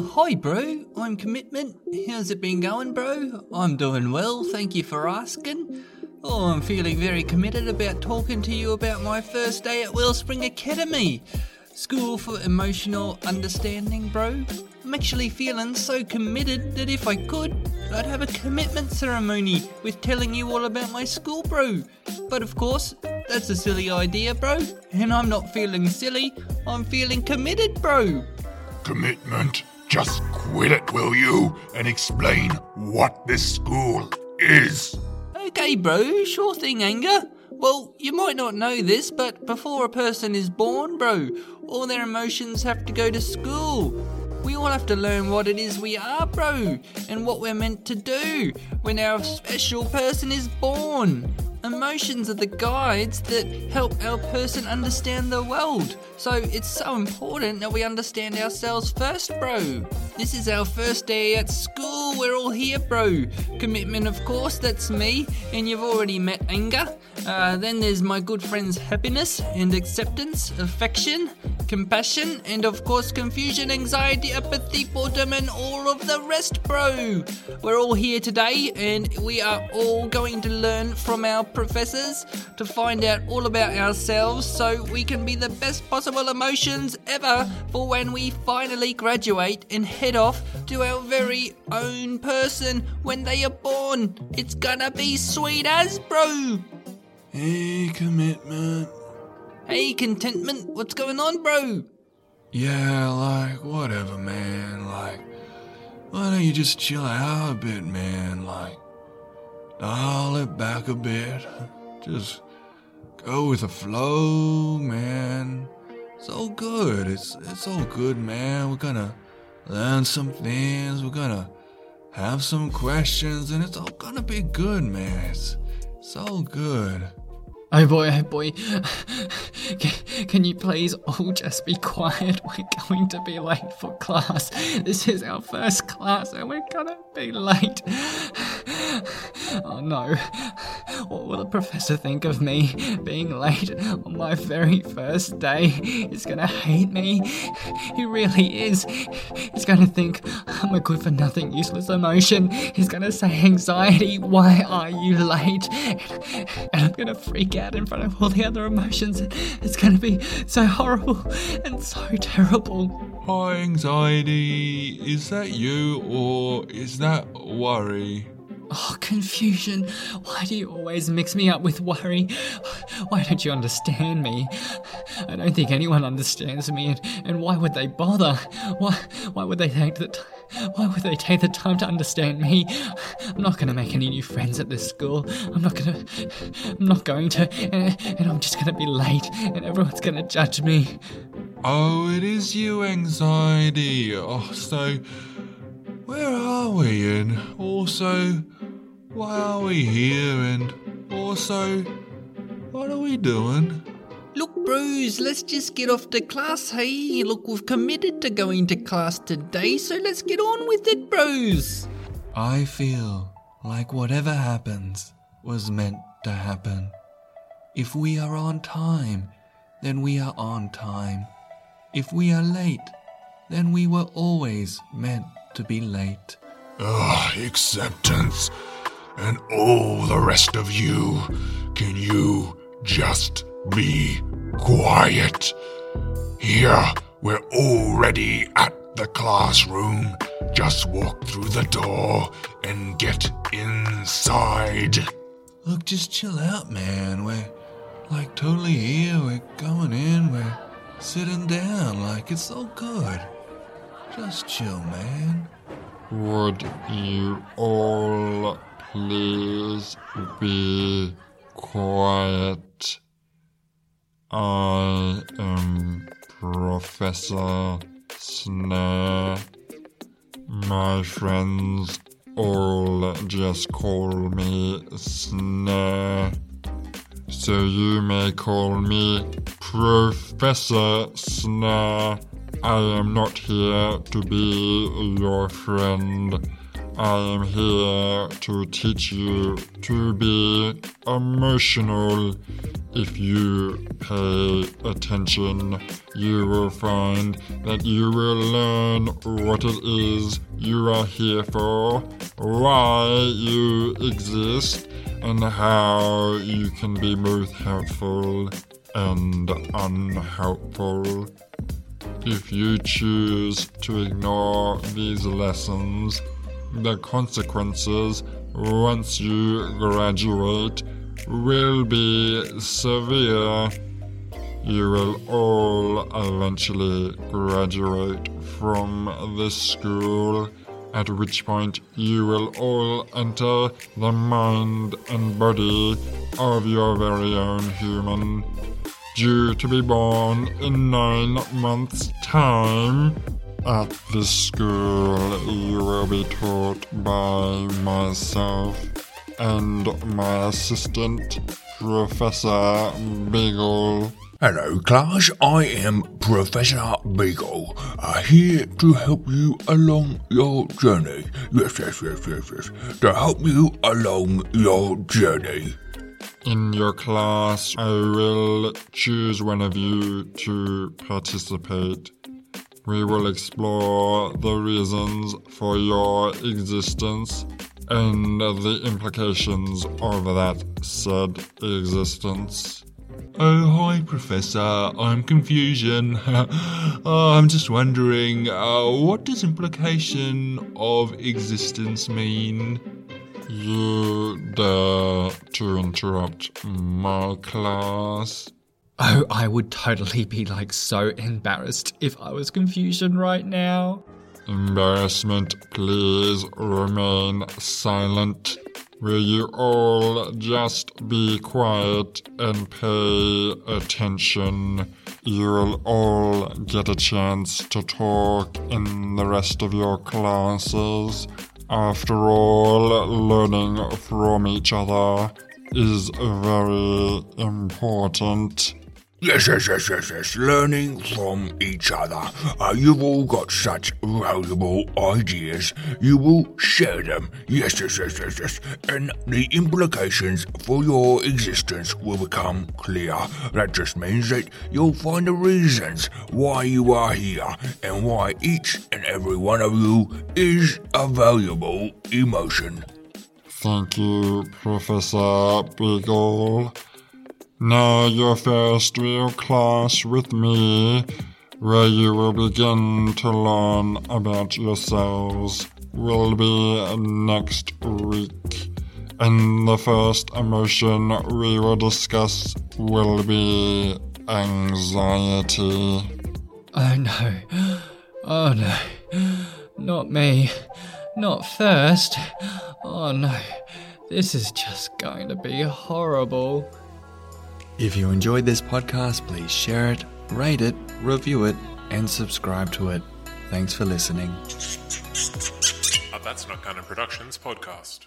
Oh, hi, bro. I'm Commitment. How's it been going, bro? I'm doing well, thank you for asking. Oh, I'm feeling very committed about talking to you about my first day at Wellspring Academy. School for Emotional Understanding, bro. I'm actually feeling so committed that if I could, I'd have a commitment ceremony with telling you all about my school, bro. But of course, that's a silly idea, bro. And I'm not feeling silly, I'm feeling committed, bro. Commitment. Just quit it, will you? And explain what this school is. Okay, bro, sure thing, Anger. Well, you might not know this, but before a person is born, bro, all their emotions have to go to school. We all have to learn what it is we are, bro, and what we're meant to do when our special person is born. Emotions are the guides that help our person understand the world. So it's so important that we understand ourselves first, bro. This is our first day at school. We're all here, bro. Commitment, of course, that's me. And you've already met anger. Uh, then there's my good friends happiness and acceptance, affection, compassion, and of course confusion, anxiety, apathy, boredom, and all of the rest, bro. We're all here today, and we are all going to learn from our professors to find out all about ourselves so we can be the best possible emotions ever for when we finally graduate and head off to our very own person when they are born. It's gonna be sweet as, bro. Hey, commitment. Hey, contentment, what's going on, bro? Yeah, like, whatever, man. Like, why don't you just chill out a bit, man? Like, dial it back a bit. Just go with the flow, man. It's all good. It's it's all good, man. We're gonna learn some things. We're gonna have some questions, and it's all gonna be good, man. It's it's all good. Oh boy, oh boy. Can, can you please all just be quiet? We're going to be late for class. This is our first class and we're gonna be late. Oh no. What will the professor think of me being late on my very first day? He's gonna hate me. He really is. He's gonna think I'm a good for nothing, useless emotion. He's gonna say anxiety. Why are you late? And I'm gonna freak out in front of all the other emotions. It's gonna be so horrible and so terrible. Hi, anxiety. Is that you or is that worry? Oh, confusion. Why do you always mix me up with worry? Why don't you understand me? I don't think anyone understands me, and, and why would they bother? Why, why would they take the t- why would they take the time to understand me? I'm not to make any new friends at this school. I'm not to. I'm not going to, and, and I'm just to be late, and everyone's to judge me. Oh, it is you, anxiety. Oh, so where are we? And also, why are we here? And also, what are we doing? Look, bros, let's just get off to class, hey? Look, we've committed to going to class today, so let's get on with it, bros. I feel like whatever happens was meant to happen. If we are on time, then we are on time. If we are late, then we were always meant to be late. Ugh, acceptance. And all the rest of you, can you just be quiet? Here, we're already at the classroom. Just walk through the door and get inside. Look, just chill out, man. We're like totally here. We're going in. We're sitting down. Like it's all good. Just chill, man. Would you all please be quiet? I am Professor Snare. My friends all just call me Snare. So you may call me Professor Snare. I am not here to be your friend. I am here to teach you to be emotional. If you pay attention, you will find that you will learn what it is you are here for, why you exist, and how you can be both helpful and unhelpful. If you choose to ignore these lessons, the consequences once you graduate will be severe. You will all eventually graduate from this school, at which point you will all enter the mind and body of your very own human. Due to be born in nine months' time. At this school, you will be taught by myself and my assistant, Professor Beagle. Hello, class. I am Professor Beagle, uh, here to help you along your journey. Yes, yes, yes, yes, yes. To help you along your journey. In your class, I will choose one of you to participate. We will explore the reasons for your existence and the implications of that said existence. Oh, hi, Professor. I'm Confusion. oh, I'm just wondering, uh, what does implication of existence mean? You dare to interrupt my class? Oh, I would totally be like so embarrassed if I was confusion right now. Embarrassment, please remain silent. Will you all just be quiet and pay attention? You will all get a chance to talk in the rest of your classes. After all, learning from each other is very important. Yes, yes, yes, yes, yes. Learning from each other. Uh, you've all got such valuable ideas. You will share them. Yes, yes, yes, yes, yes. And the implications for your existence will become clear. That just means that you'll find the reasons why you are here and why each and every one of you is a valuable emotion. Thank you, Professor Beagle. Now your first real class with me, where you will begin to learn about yourselves, will be next week. And the first emotion we will discuss will be anxiety. Oh no. Oh no. Not me. Not first. Oh no. This is just going to be horrible. If you enjoyed this podcast, please share it, rate it, review it, and subscribe to it. Thanks for listening. That's Not Canon Productions podcast.